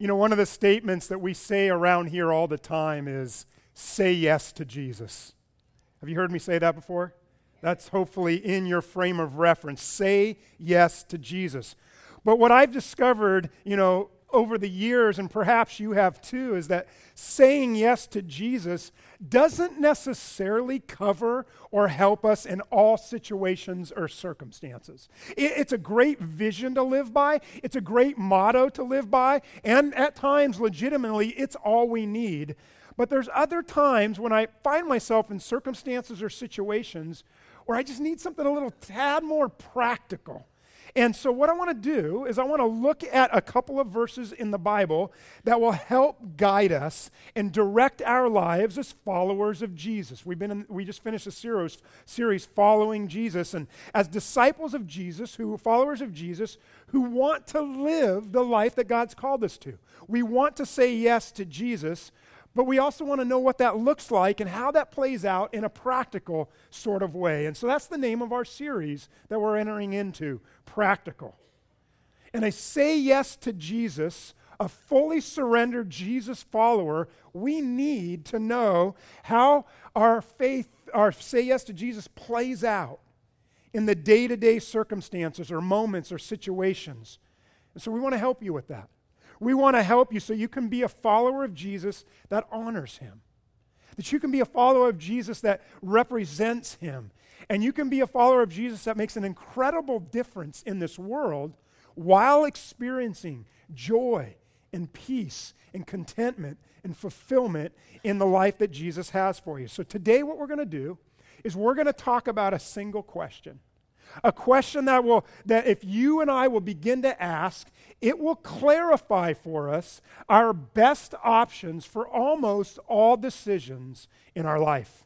You know, one of the statements that we say around here all the time is say yes to Jesus. Have you heard me say that before? That's hopefully in your frame of reference. Say yes to Jesus. But what I've discovered, you know, over the years, and perhaps you have too, is that saying yes to Jesus doesn't necessarily cover or help us in all situations or circumstances. it's a great vision to live by, it's a great motto to live by, and at times, legitimately, it's all we need. But there's other times when I find myself in circumstances or situations where I just need something a little tad more practical. And so, what I want to do is, I want to look at a couple of verses in the Bible that will help guide us and direct our lives as followers of Jesus. We've been in, we just finished a series, series following Jesus, and as disciples of Jesus, who followers of Jesus, who want to live the life that God's called us to. We want to say yes to Jesus, but we also want to know what that looks like and how that plays out in a practical sort of way. And so that's the name of our series that we're entering into practical. And I say yes to Jesus, a fully surrendered Jesus follower, we need to know how our faith, our say yes to Jesus plays out in the day to day circumstances or moments or situations. And so we want to help you with that. We want to help you so you can be a follower of Jesus that honors him. That you can be a follower of Jesus that represents him. And you can be a follower of Jesus that makes an incredible difference in this world while experiencing joy and peace and contentment and fulfillment in the life that Jesus has for you. So, today, what we're going to do is we're going to talk about a single question. A question that will that if you and I will begin to ask, it will clarify for us our best options for almost all decisions in our life.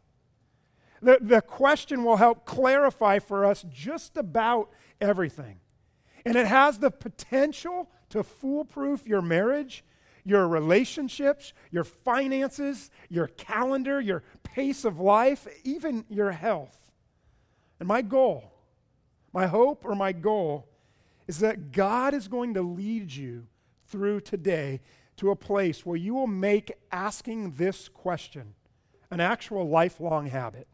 The, the question will help clarify for us just about everything. And it has the potential to foolproof your marriage, your relationships, your finances, your calendar, your pace of life, even your health. And my goal, my hope or my goal is that God is going to lead you through today to a place where you will make asking this question an actual lifelong habit.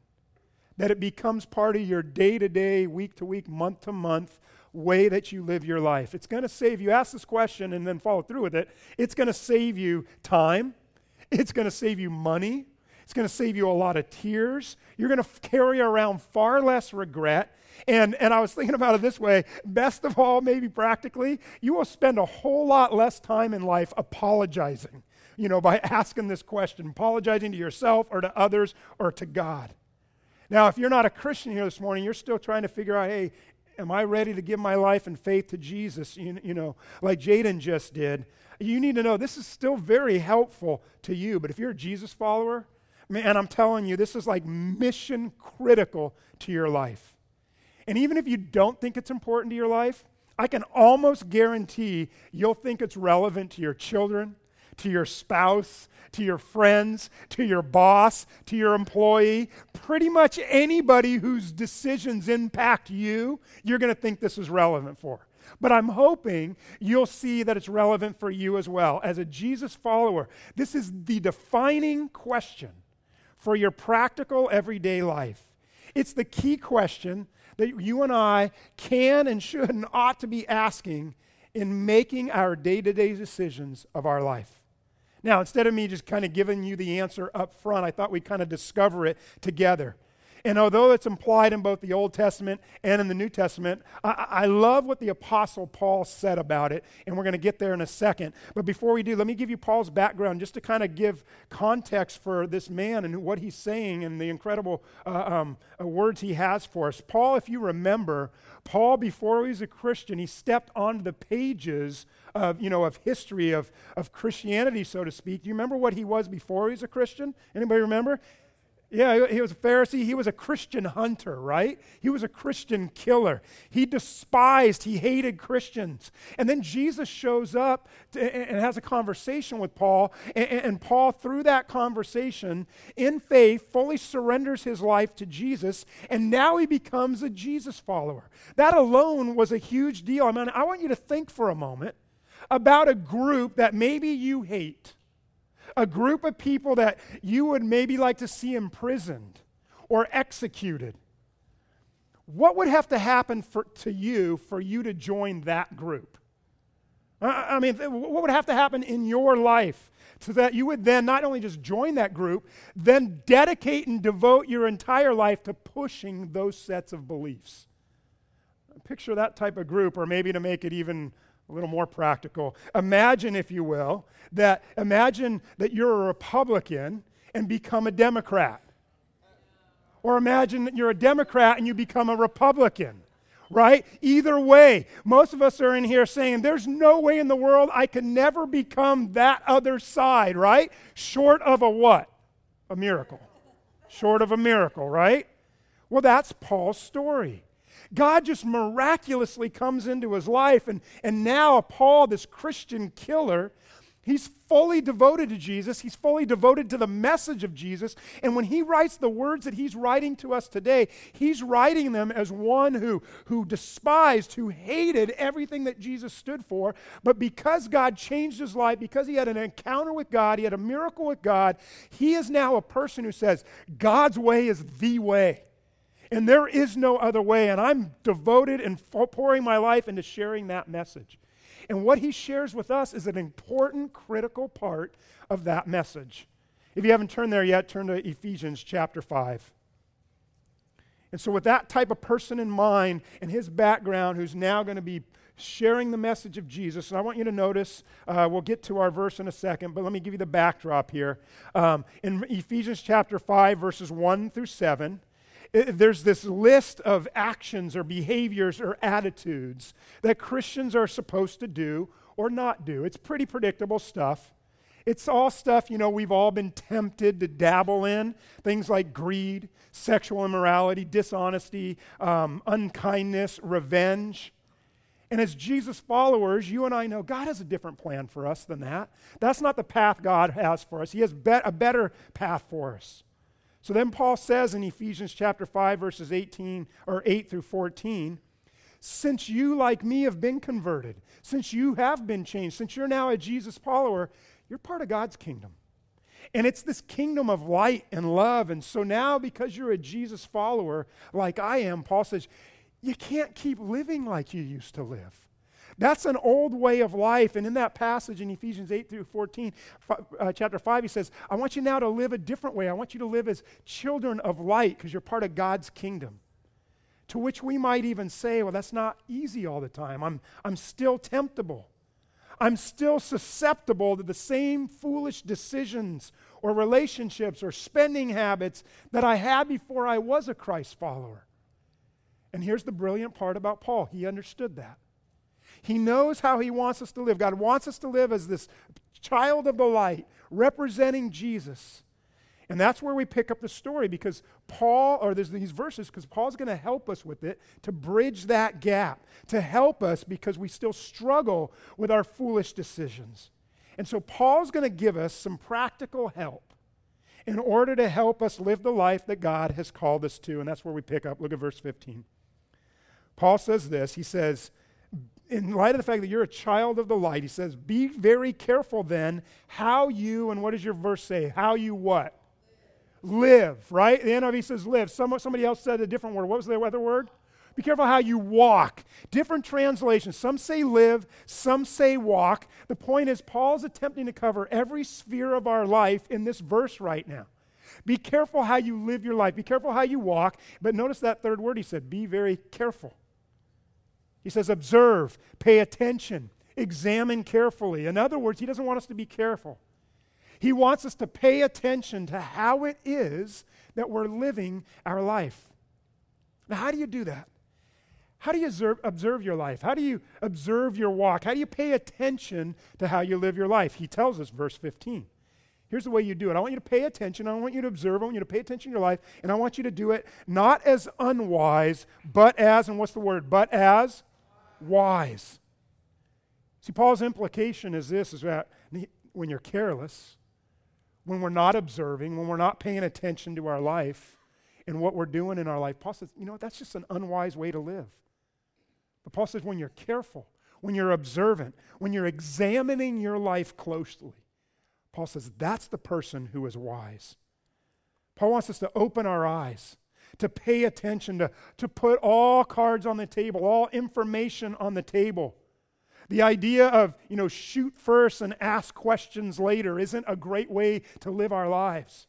That it becomes part of your day to day, week to week, month to month way that you live your life. It's going to save you. Ask this question and then follow through with it. It's going to save you time, it's going to save you money, it's going to save you a lot of tears. You're going to carry around far less regret. And, and I was thinking about it this way best of all, maybe practically, you will spend a whole lot less time in life apologizing, you know, by asking this question, apologizing to yourself or to others or to God. Now, if you're not a Christian here this morning, you're still trying to figure out, hey, am I ready to give my life and faith to Jesus, you, you know, like Jaden just did? You need to know this is still very helpful to you. But if you're a Jesus follower, man, I'm telling you, this is like mission critical to your life. And even if you don't think it's important to your life, I can almost guarantee you'll think it's relevant to your children, to your spouse, to your friends, to your boss, to your employee. Pretty much anybody whose decisions impact you, you're going to think this is relevant for. But I'm hoping you'll see that it's relevant for you as well. As a Jesus follower, this is the defining question for your practical everyday life. It's the key question that you and I can and should and ought to be asking in making our day to day decisions of our life. Now, instead of me just kind of giving you the answer up front, I thought we'd kind of discover it together. And although it's implied in both the Old Testament and in the New Testament, I, I love what the Apostle Paul said about it, and we're going to get there in a second. But before we do, let me give you Paul's background just to kind of give context for this man and what he's saying and the incredible uh, um, uh, words he has for us. Paul, if you remember, Paul, before he was a Christian, he stepped onto the pages of, you know, of history of, of Christianity, so to speak. Do you remember what he was before he was a Christian? Anybody remember? Yeah, he was a Pharisee. He was a Christian hunter, right? He was a Christian killer. He despised, he hated Christians. And then Jesus shows up to, and has a conversation with Paul. And, and Paul, through that conversation, in faith, fully surrenders his life to Jesus. And now he becomes a Jesus follower. That alone was a huge deal. I mean, I want you to think for a moment about a group that maybe you hate, a group of people that you would maybe like to see imprisoned or executed, what would have to happen for, to you for you to join that group? I mean, what would have to happen in your life so that you would then not only just join that group, then dedicate and devote your entire life to pushing those sets of beliefs? Picture that type of group, or maybe to make it even a little more practical. Imagine, if you will, that imagine that you're a Republican and become a Democrat. Or imagine that you're a Democrat and you become a Republican, right? Either way, most of us are in here saying, there's no way in the world I can never become that other side, right? Short of a what? A miracle. Short of a miracle, right? Well, that's Paul's story. God just miraculously comes into his life, and, and now Paul, this Christian killer, He's fully devoted to Jesus. He's fully devoted to the message of Jesus. And when he writes the words that he's writing to us today, he's writing them as one who, who despised, who hated everything that Jesus stood for. But because God changed his life, because he had an encounter with God, he had a miracle with God, he is now a person who says, God's way is the way. And there is no other way. And I'm devoted and pouring my life into sharing that message. And what he shares with us is an important, critical part of that message. If you haven't turned there yet, turn to Ephesians chapter 5. And so, with that type of person in mind and his background, who's now going to be sharing the message of Jesus, and I want you to notice, uh, we'll get to our verse in a second, but let me give you the backdrop here. Um, in Ephesians chapter 5, verses 1 through 7, there's this list of actions or behaviors or attitudes that Christians are supposed to do or not do. It's pretty predictable stuff. It's all stuff, you know, we've all been tempted to dabble in. Things like greed, sexual immorality, dishonesty, um, unkindness, revenge. And as Jesus followers, you and I know God has a different plan for us than that. That's not the path God has for us. He has be- a better path for us. So then Paul says in Ephesians chapter 5 verses 18 or 8 through 14, since you like me have been converted, since you have been changed, since you're now a Jesus follower, you're part of God's kingdom. And it's this kingdom of light and love. And so now, because you're a Jesus follower like I am, Paul says, you can't keep living like you used to live. That's an old way of life. And in that passage in Ephesians 8 through 14, uh, chapter 5, he says, I want you now to live a different way. I want you to live as children of light because you're part of God's kingdom. To which we might even say, well, that's not easy all the time. I'm, I'm still temptable. I'm still susceptible to the same foolish decisions or relationships or spending habits that I had before I was a Christ follower. And here's the brilliant part about Paul he understood that. He knows how He wants us to live. God wants us to live as this child of the light, representing Jesus. And that's where we pick up the story because Paul, or there's these verses, because Paul's going to help us with it to bridge that gap, to help us because we still struggle with our foolish decisions. And so Paul's going to give us some practical help in order to help us live the life that God has called us to. And that's where we pick up. Look at verse 15. Paul says this He says, in light of the fact that you're a child of the light, he says, be very careful then how you, and what does your verse say? How you what? Live, right? The NIV says live. Some, somebody else said a different word. What was the other word? Be careful how you walk. Different translations. Some say live, some say walk. The point is, Paul's attempting to cover every sphere of our life in this verse right now. Be careful how you live your life. Be careful how you walk. But notice that third word he said be very careful. He says, observe, pay attention, examine carefully. In other words, he doesn't want us to be careful. He wants us to pay attention to how it is that we're living our life. Now, how do you do that? How do you observe, observe, your life? How do you observe your walk? How do you pay attention to how you live your life? He tells us, verse 15. Here's the way you do it. I want you to pay attention. I want you to observe. I want you to pay attention to your life. And I want you to do it not as unwise, but as, and what's the word? But as wise. See, Paul's implication is this is that when you're careless, when we're not observing, when we're not paying attention to our life and what we're doing in our life, Paul says, you know, that's just an unwise way to live. But Paul says, when you're careful, when you're observant, when you're examining your life closely, Paul says that's the person who is wise. Paul wants us to open our eyes, to pay attention, to, to put all cards on the table, all information on the table. The idea of, you know, shoot first and ask questions later isn't a great way to live our lives.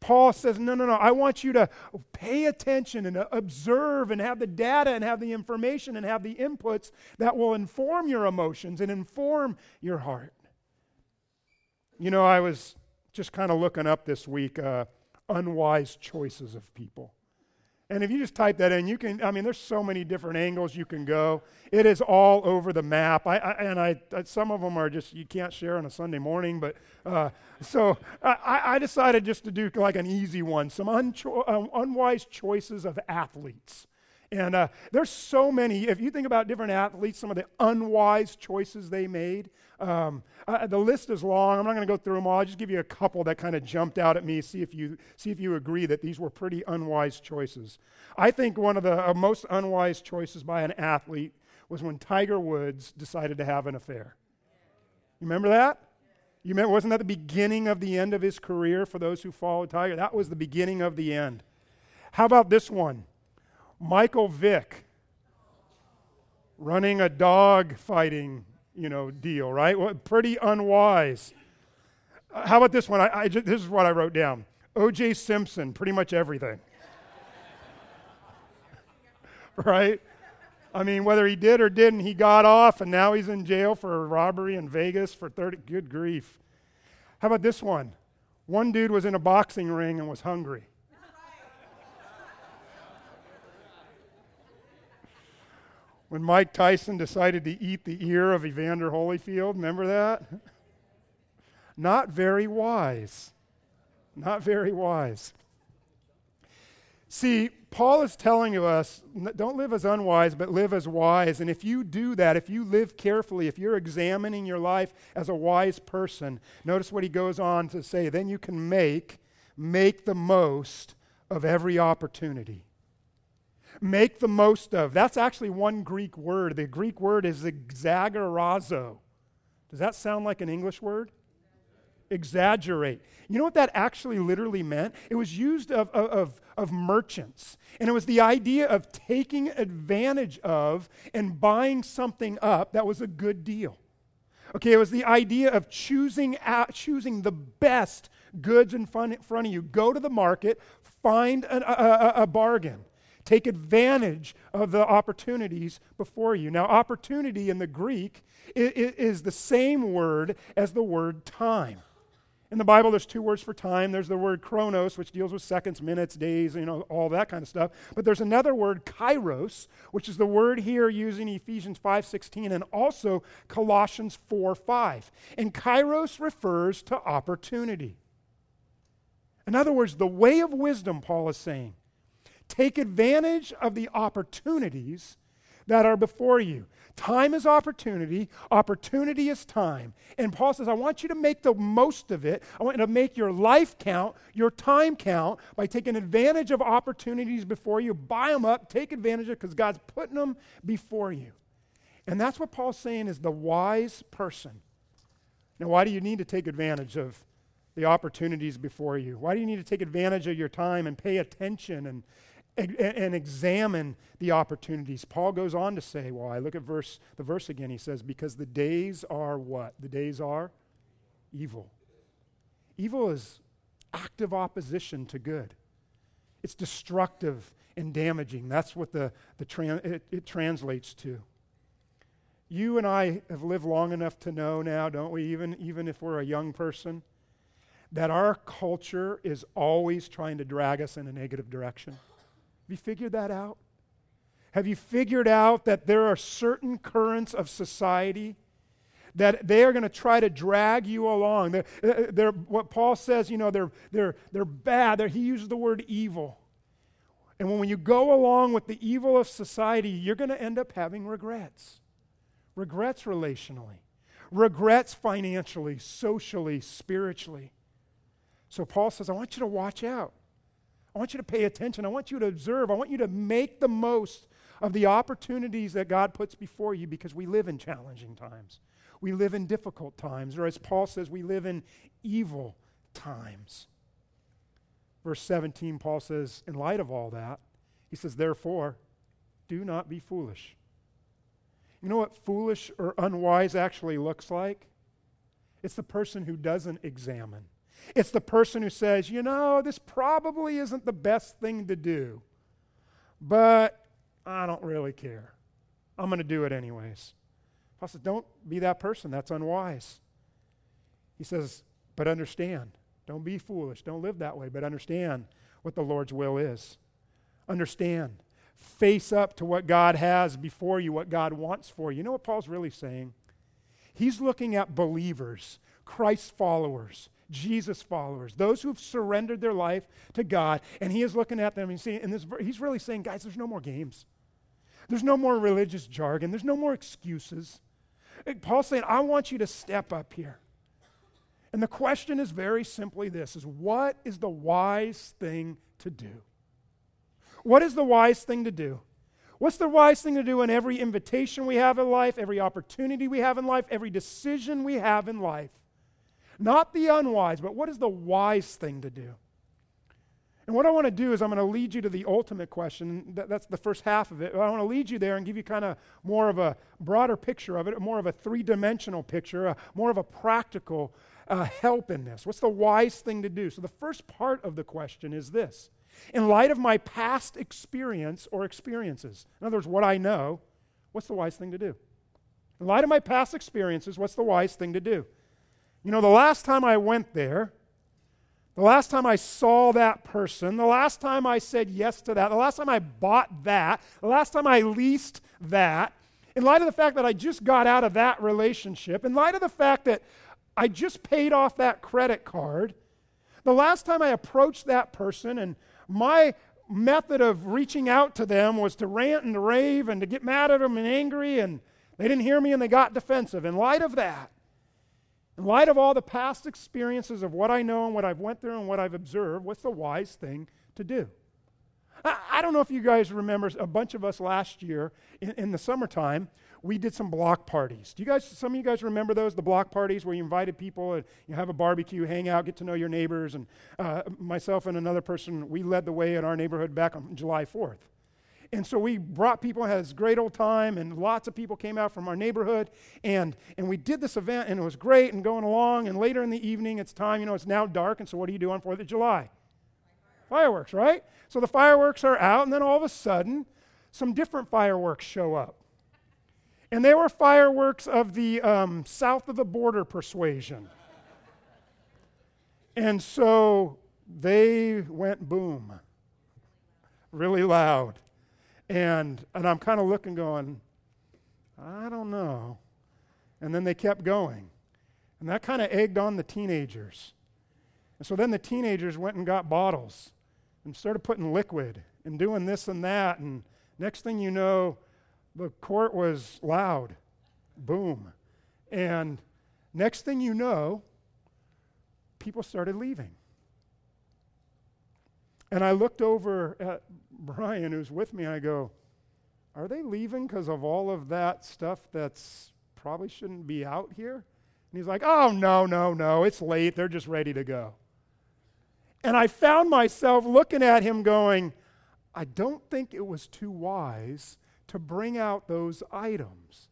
Paul says, no, no, no, I want you to pay attention and observe and have the data and have the information and have the inputs that will inform your emotions and inform your heart. You know, I was just kind of looking up this week uh, unwise choices of people. And if you just type that in, you can, I mean, there's so many different angles you can go. It is all over the map. I, I and I, some of them are just, you can't share on a Sunday morning. But uh, so I, I, decided just to do like an easy one some uncho- uh, unwise choices of athletes. And uh, there's so many, if you think about different athletes, some of the unwise choices they made. Um, uh, the list is long. I'm not going to go through them all. I'll just give you a couple that kind of jumped out at me. See if you see if you agree that these were pretty unwise choices. I think one of the uh, most unwise choices by an athlete was when Tiger Woods decided to have an affair. You remember that? You remember, wasn't that the beginning of the end of his career for those who followed Tiger? That was the beginning of the end. How about this one? Michael Vick running a dog fighting you know, deal, right? Well, pretty unwise. Uh, how about this one? I, I just, this is what I wrote down. O.J. Simpson, pretty much everything. right? I mean, whether he did or didn't, he got off, and now he's in jail for a robbery in Vegas for 30. Good grief. How about this one? One dude was in a boxing ring and was hungry. When Mike Tyson decided to eat the ear of Evander Holyfield. Remember that? Not very wise. Not very wise. See, Paul is telling us don't live as unwise, but live as wise. And if you do that, if you live carefully, if you're examining your life as a wise person, notice what he goes on to say, then you can make, make the most of every opportunity make the most of. That's actually one Greek word. The Greek word is exagerazo. Does that sound like an English word? Exaggerate. You know what that actually literally meant? It was used of, of, of merchants. And it was the idea of taking advantage of and buying something up that was a good deal. Okay, it was the idea of choosing, out, choosing the best goods in front, front of you. Go to the market, find a, a, a bargain. Take advantage of the opportunities before you. Now, opportunity in the Greek is the same word as the word time. In the Bible, there's two words for time. There's the word chronos, which deals with seconds, minutes, days, you know, all that kind of stuff. But there's another word, kairos, which is the word here used in Ephesians 5.16 and also Colossians 4.5. And kairos refers to opportunity. In other words, the way of wisdom, Paul is saying, Take advantage of the opportunities that are before you. Time is opportunity, opportunity is time. And Paul says, I want you to make the most of it. I want you to make your life count, your time count by taking advantage of opportunities before you. Buy them up, take advantage of it because God's putting them before you. And that's what Paul's saying is the wise person. Now, why do you need to take advantage of the opportunities before you? Why do you need to take advantage of your time and pay attention and, and examine the opportunities. Paul goes on to say, well, I look at verse the verse again. He says, because the days are what? The days are evil. Evil is active opposition to good. It's destructive and damaging. That's what the, the it, it translates to. You and I have lived long enough to know now, don't we, even, even if we're a young person, that our culture is always trying to drag us in a negative direction. You figured that out? Have you figured out that there are certain currents of society that they are going to try to drag you along? They're, uh, they're, what Paul says, you know, they're, they're, they're bad. They're, he uses the word evil. And when you go along with the evil of society, you're going to end up having regrets. Regrets relationally, regrets financially, socially, spiritually. So Paul says, I want you to watch out. I want you to pay attention. I want you to observe. I want you to make the most of the opportunities that God puts before you because we live in challenging times. We live in difficult times, or as Paul says, we live in evil times. Verse 17, Paul says, in light of all that, he says, therefore, do not be foolish. You know what foolish or unwise actually looks like? It's the person who doesn't examine. It's the person who says, you know, this probably isn't the best thing to do, but I don't really care. I'm going to do it anyways. Paul says, don't be that person. That's unwise. He says, but understand. Don't be foolish. Don't live that way, but understand what the Lord's will is. Understand. Face up to what God has before you, what God wants for you. You know what Paul's really saying? He's looking at believers, Christ followers, Jesus followers, those who have surrendered their life to God, and he is looking at them and seeing, and this, he's really saying, guys, there's no more games. There's no more religious jargon. There's no more excuses. Eh, Paul's saying, I want you to step up here. And the question is very simply this is what is the wise thing to do? What is the wise thing to do? What's the wise thing to do in every invitation we have in life, every opportunity we have in life, every decision we have in life? Not the unwise, but what is the wise thing to do? And what I want to do is I'm going to lead you to the ultimate question. that's the first half of it. I want to lead you there and give you kind of more of a broader picture of it, more of a three dimensional picture, more of a practical uh, help in this. What's the wise thing to do? So the first part of the question is this In light of my past experience or experiences, in other words, what I know, what's the wise thing to do? In light of my past experiences, what's the wise thing to do? You know, the last time I went there, the last time I saw that person, the last time I said yes to that, the last time I bought that, the last time I leased that, in light of the fact that I just got out of that relationship, in light of the fact that I just paid off that credit card, the last time I approached that person and my method of reaching out to them was to rant and rave and to get mad at them and angry, and they didn't hear me and they got defensive. In light of that, in light of all the past experiences of what I know and what I've went through and what I've observed, what's the wise thing to do? I, I don't know if you guys remember a bunch of us last year in, in, the summertime, we did some block parties. Do you guys, some of you guys remember those, the block parties where you invited people and you have a barbecue, hang out, get to know your neighbors? And uh, myself and another person, we led the way in our neighborhood back on July 4th. And so we brought people, had this great old time, and lots of people came out from our neighborhood. And, and we did this event, and it was great and going along. And later in the evening, it's time, you know, it's now dark. And so what do you do on 4th of July? Fireworks, right? So the fireworks are out, and then all of a sudden, some different fireworks show up. And they were fireworks of the um, south of the border persuasion. and so they went boom, really loud. And, and I'm kind of looking, going, I don't know. And then they kept going. And that kind of egged on the teenagers. And so then the teenagers went and got bottles and started putting liquid and doing this and that. And next thing you know, the court was loud. Boom. And next thing you know, people started leaving. And I looked over at Brian, who's with me, and I go, Are they leaving because of all of that stuff that's probably shouldn't be out here? And he's like, Oh, no, no, no, it's late. They're just ready to go. And I found myself looking at him going, I don't think it was too wise to bring out those items.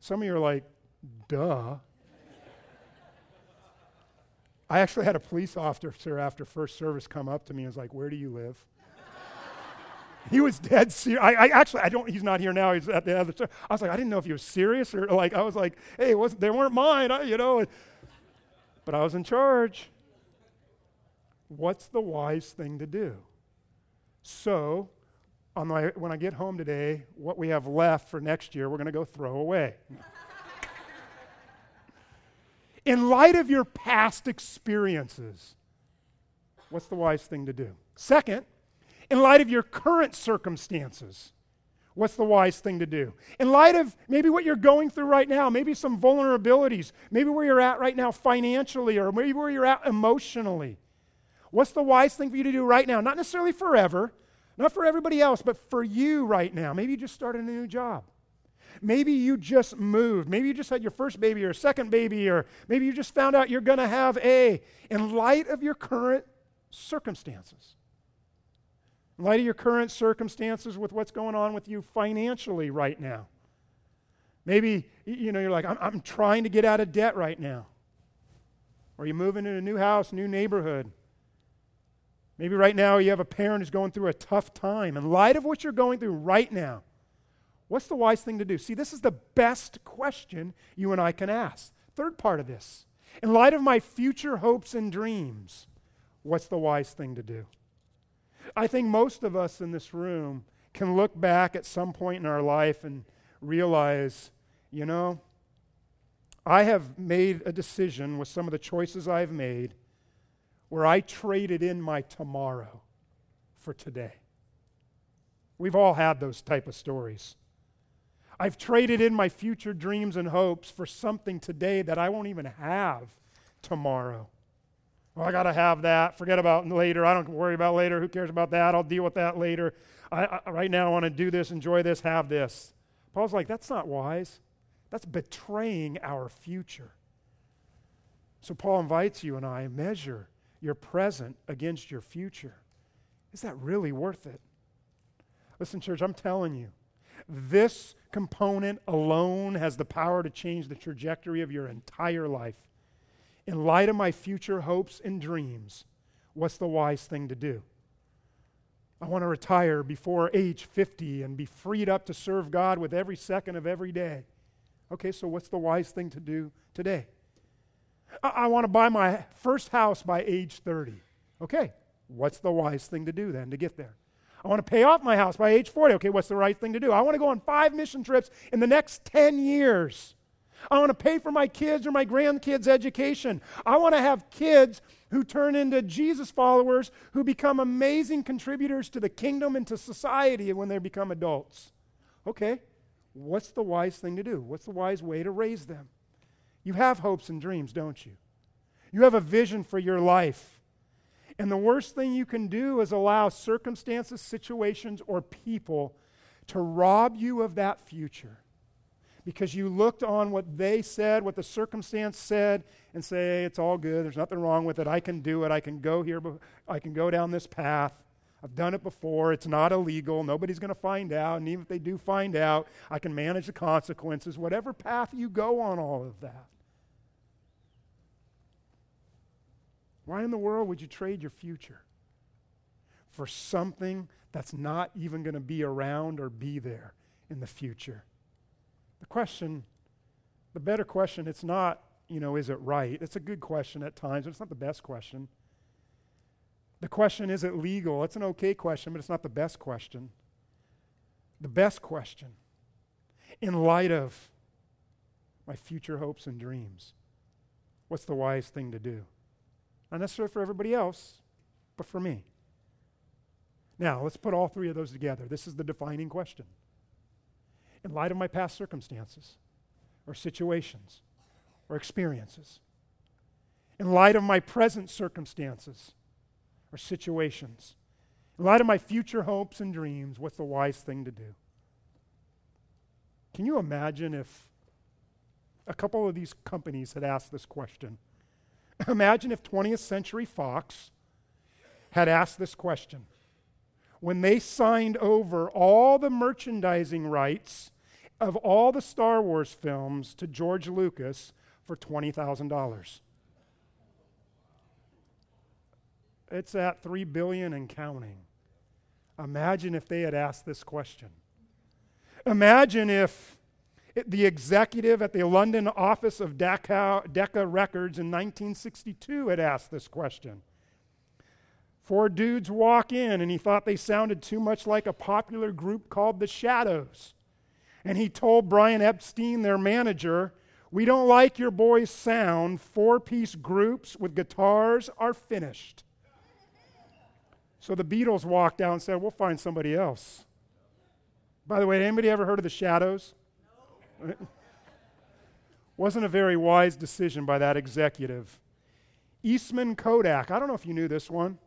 Some of you are like, duh. I actually had a police officer after first service come up to me and was like, Where do you live? He was dead serious. I, actually, I don't, he's not here now. He's at the other I was like, I didn't know if he was serious or like, I was like, hey, wasn't, they weren't mine, I, you know. But I was in charge. What's the wise thing to do? So, on my, when I get home today, what we have left for next year, we're going to go throw away in light of your past experiences, what's the wise thing to do? Second, in light of your current circumstances, what's the wise thing to do? In light of maybe what you're going through right now, maybe some vulnerabilities, maybe where you're at right now financially, or maybe where you're at emotionally, what's the wise thing for you to do right now? Not necessarily forever, Not for everybody else, but for you right now. Maybe you just started a new job. Maybe you just moved. Maybe you just had your first baby or second baby, or maybe you just found out you're going to have a. In light of your current circumstances, in light of your current circumstances with what's going on with you financially right now, maybe you know you're like, I'm, I'm trying to get out of debt right now, or you're moving in a new house, new neighborhood. Maybe right now you have a parent who's going through a tough time. In light of what you're going through right now, what's the wise thing to do? See, this is the best question you and I can ask. Third part of this. In light of my future hopes and dreams, what's the wise thing to do? I think most of us in this room can look back at some point in our life and realize, you know, I have made a decision with some of the choices I've made where I traded in my tomorrow for today. We've all had those type of stories. I've traded in my future dreams and hopes for something today that I won't even have tomorrow. Well, I got to have that. Forget about later. I don't worry about later. Who cares about that? I'll deal with that later. I, I, right now, I want to do this, enjoy this, have this. Paul's like, that's not wise. That's betraying our future. So Paul invites you and I measure your present against your future. Is that really worth it? Listen, church, I'm telling you, this component alone has the power to change the trajectory of your entire life. In light of my future hopes and dreams, what's the wise thing to do? I want to retire before age 50 and be freed up to serve God with every second of every day. Okay, so what's the wise thing to do today? I, I want to buy my first house by age 30. Okay, what's the wise thing to do then to get there? I want to pay off my house by age 40. Okay, what's the right thing to do? I want to go on five mission trips in the next 10 years. I want to pay for my kids or my grandkids' education. I want to have kids who turn into Jesus followers who become amazing contributors to the kingdom and to society when they become adults. Okay, what's the wise thing to do? What's the wise way to raise them? You have hopes and dreams, don't you? You have a vision for your life. And the worst thing you can do is allow circumstances, situations, or people to rob you of that future because you looked on what they said, what the circumstance said, and say, it's all good. There's nothing wrong with it. I can do it. I can go here. I can go down this path. I've done it before. It's not illegal. Nobody's going to find out. And even if they do find out, I can manage the consequences. Whatever path you go on all of that. Why in the world would you trade your future for something that's not even going to be around or be there in the future? The question, the better question, it's not, you know, is it right? It's a good question at times, but it's not the best question. The question, is it legal? It's an okay question, but it's not the best question. The best question, in light of my future hopes and dreams, what's the wise thing to do? Not necessarily for everybody else, but for me. Now, let's put all three of those together. This is the defining question. In light of my past circumstances, or situations, or experiences, in light of my present circumstances, or situations, in light of my future hopes and dreams, what's the wise thing to do? Can you imagine if a couple of these companies had asked this question? Imagine if 20th Century Fox had asked this question when they signed over all the merchandising rights of all the Star Wars films to George Lucas for $20,000. It's at 3 billion and counting. Imagine if they had asked this question. Imagine if the executive at the London office of Decca Records in 1962 had asked this question. Four dudes walk in, and he thought they sounded too much like a popular group called the Shadows. And he told Brian Epstein, their manager, We don't like your boys' sound. Four piece groups with guitars are finished. So the Beatles walked out and said, We'll find somebody else. By the way, anybody ever heard of the Shadows? Wasn't a very wise decision by that executive. Eastman Kodak, I don't know if you knew this one.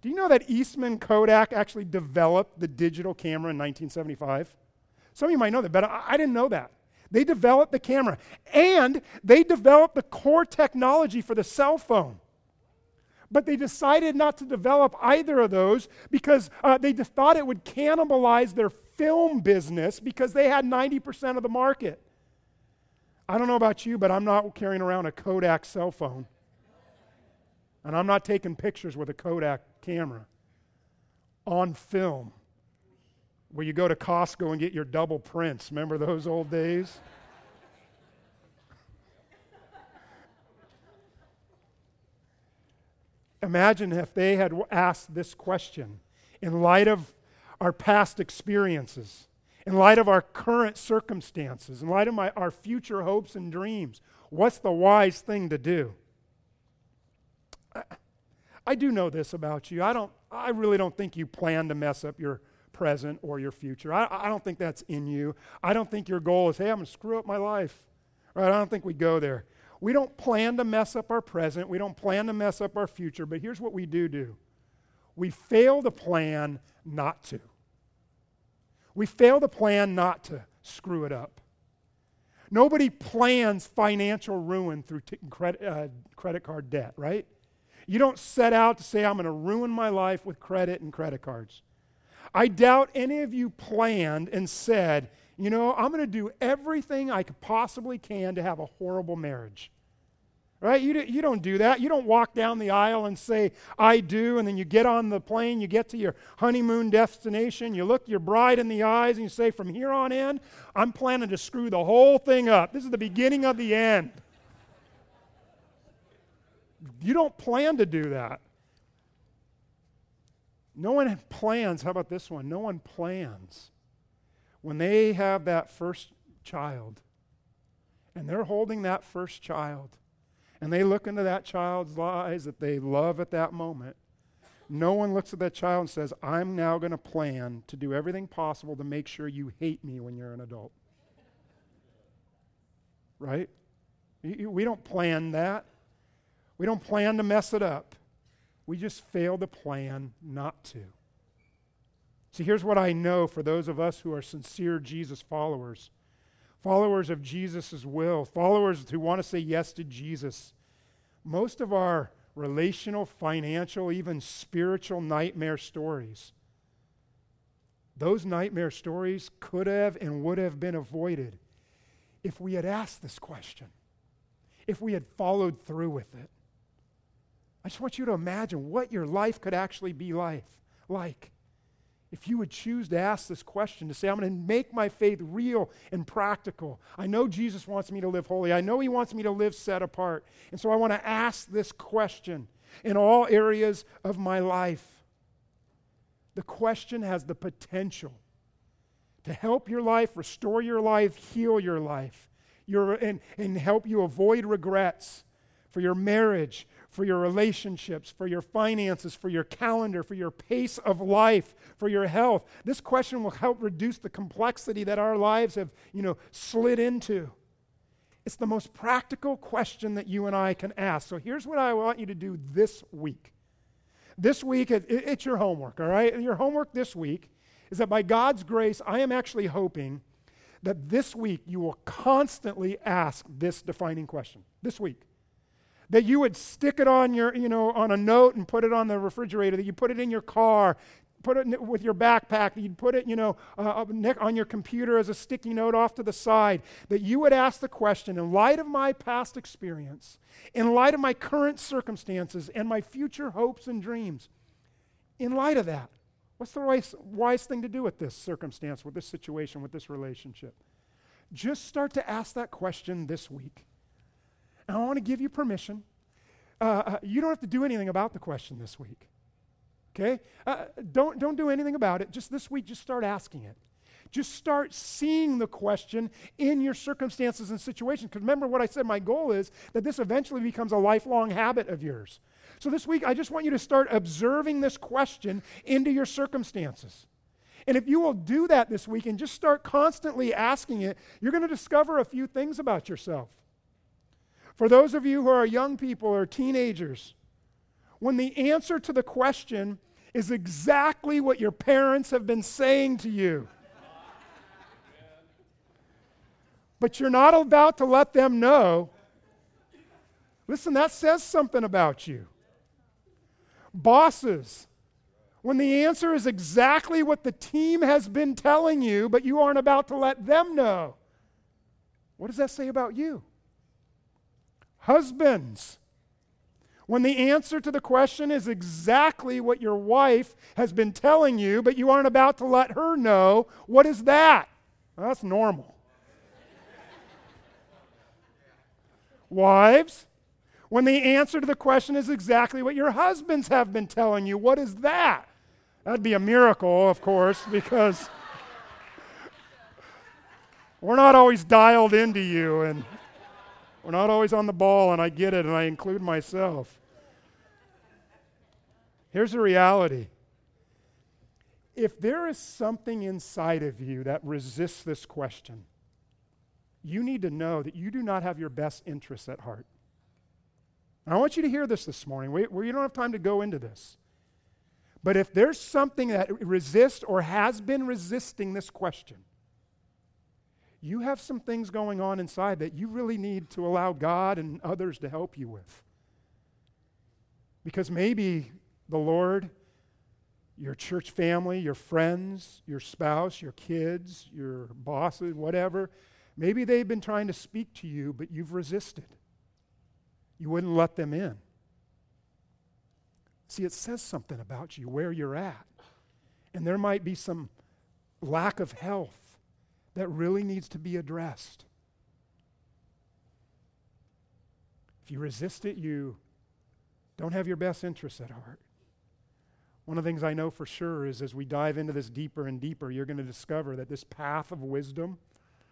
Do you know that Eastman Kodak actually developed the digital camera in 1975? Some of you might know that, but I, I didn't know that. They developed the camera and they developed the core technology for the cell phone. But they decided not to develop either of those because uh, they thought it would cannibalize their film business because they had 90% of the market. I don't know about you, but I'm not carrying around a Kodak cell phone. And I'm not taking pictures with a Kodak camera on film where you go to Costco and get your double prints. Remember those old days? Imagine if they had asked this question in light of our past experiences, in light of our current circumstances, in light of my, our future hopes and dreams. What's the wise thing to do? I, I do know this about you. I, don't, I really don't think you plan to mess up your present or your future. I, I don't think that's in you. I don't think your goal is, hey, I'm going to screw up my life. Right? I don't think we go there. We don't plan to mess up our present. We don't plan to mess up our future. But here's what we do do we fail to plan not to. We fail to plan not to screw it up. Nobody plans financial ruin through t- credit, uh, credit card debt, right? You don't set out to say, I'm going to ruin my life with credit and credit cards. I doubt any of you planned and said, you know, I'm going to do everything I possibly can to have a horrible marriage. Right? You, do, you don't do that. You don't walk down the aisle and say, I do, and then you get on the plane, you get to your honeymoon destination, you look your bride in the eyes, and you say, From here on in, I'm planning to screw the whole thing up. This is the beginning of the end. You don't plan to do that. No one plans. How about this one? No one plans when they have that first child and they're holding that first child and they look into that child's eyes that they love at that moment. No one looks at that child and says, I'm now going to plan to do everything possible to make sure you hate me when you're an adult. Right? We don't plan that. We don't plan to mess it up. We just fail to plan not to. See, here's what I know for those of us who are sincere Jesus followers, followers of Jesus' will, followers who want to say yes to Jesus. Most of our relational, financial, even spiritual nightmare stories, those nightmare stories could have and would have been avoided if we had asked this question, if we had followed through with it. I just want you to imagine what your life could actually be life, like if you would choose to ask this question to say, I'm going to make my faith real and practical. I know Jesus wants me to live holy. I know He wants me to live set apart. And so I want to ask this question in all areas of my life. The question has the potential to help your life, restore your life, heal your life, your, and, and help you avoid regrets for your marriage, for your relationships, for your finances, for your calendar, for your pace of life, for your health. This question will help reduce the complexity that our lives have, you know, slid into. It's the most practical question that you and I can ask. So here's what I want you to do this week. This week, it, it, it's your homework, all right? And your homework this week is that by God's grace, I am actually hoping that this week you will constantly ask this defining question. This week that you would stick it on your, you know, on a note and put it on the refrigerator, that you put it in your car, put it with your backpack, that you'd put it, you know, uh, on your computer as a sticky note off to the side, that you would ask the question, in light of my past experience, in light of my current circumstances and my future hopes and dreams, in light of that, what's the wise, wise thing to do with this circumstance, with this situation, with this relationship? Just start to ask that question this week. I want to give you permission. Uh, uh, you don't have to do anything about the question this week. Okay? Uh, don't, don't do anything about it. Just this week, just start asking it. Just start seeing the question in your circumstances and situations. Because remember what I said, my goal is that this eventually becomes a lifelong habit of yours. So this week, I just want you to start observing this question into your circumstances. And if you will do that this week and just start constantly asking it, you're going to discover a few things about yourself. For those of you who are young people or teenagers, when the answer to the question is exactly what your parents have been saying to you. But you're not about to let them know. Listen, that says something about you. Bosses, when the answer is exactly what the team has been telling you, but you aren't about to let them know, what does that say about you? Husbands, when the answer to the question is exactly what your wife has been telling you, but you aren't about to let her know, what is that? Well, that's normal. Wives, when the answer to the question is exactly what your husbands have been telling you, what is that? That'd be a miracle, of course, because we're not always dialed into you and we're not always on the ball, and I get it, and I include myself. Here's the reality if there is something inside of you that resists this question, you need to know that you do not have your best interests at heart. And I want you to hear this this morning. We, we don't have time to go into this. But if there's something that resists or has been resisting this question, you have some things going on inside that you really need to allow God and others to help you with. Because maybe the Lord, your church family, your friends, your spouse, your kids, your bosses, whatever, maybe they've been trying to speak to you, but you've resisted. You wouldn't let them in. See, it says something about you, where you're at. And there might be some lack of health that really needs to be addressed. If you resist it, you don't have your best interests at heart. One of the things I know for sure is as we dive into this deeper and deeper, you're going to discover that this path of wisdom,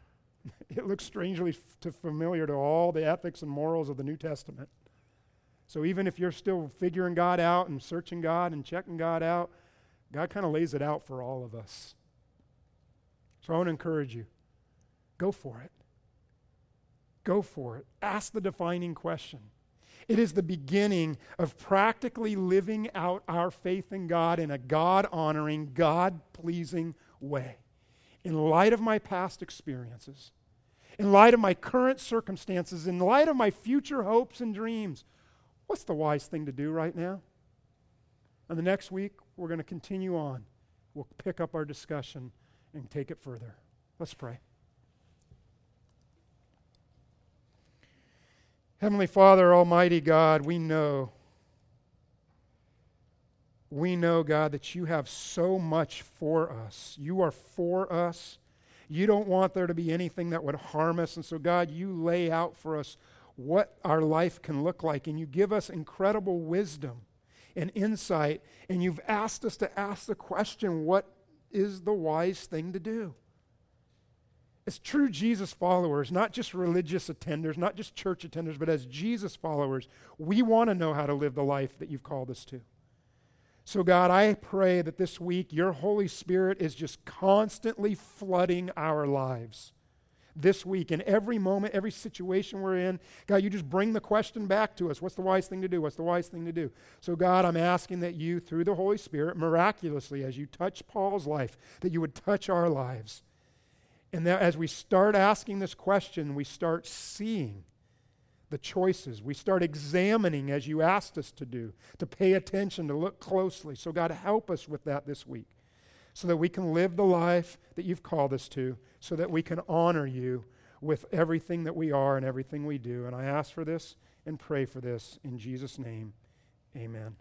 it looks strangely f- familiar to all the ethics and morals of the New Testament. So even if you're still figuring God out and searching God and checking God out, God kind of lays it out for all of us. So I want to encourage you go for it. Go for it. Ask the defining question. It is the beginning of practically living out our faith in God in a God honoring, God pleasing way. In light of my past experiences, in light of my current circumstances, in light of my future hopes and dreams, what's the wise thing to do right now? And the next week, we're going to continue on. We'll pick up our discussion and take it further. Let's pray. Heavenly Father, Almighty God, we know, we know, God, that you have so much for us. You are for us. You don't want there to be anything that would harm us. And so, God, you lay out for us what our life can look like, and you give us incredible wisdom and insight. And you've asked us to ask the question what is the wise thing to do? as true Jesus followers, not just religious attenders, not just church attenders, but as Jesus followers, we want to know how to live the life that you've called us to. So, God, I pray that this week your Holy Spirit is just constantly flooding our lives. This week, in every moment, every situation we're in, God, you just bring the question back to us. What's the wise thing to do? What's the wise thing to do? So, God, I'm asking that you, through the Holy Spirit, miraculously, as you touch Paul's life, that you would touch our lives and that as we start asking this question, we start seeing the choices. We start examining as you asked us to do, to pay attention, to look closely. So, God, help us with that this week so that we can live the life that you've called us to, so that we can honor you with everything that we are and everything we do. And I ask for this and pray for this in Jesus' name. Amen.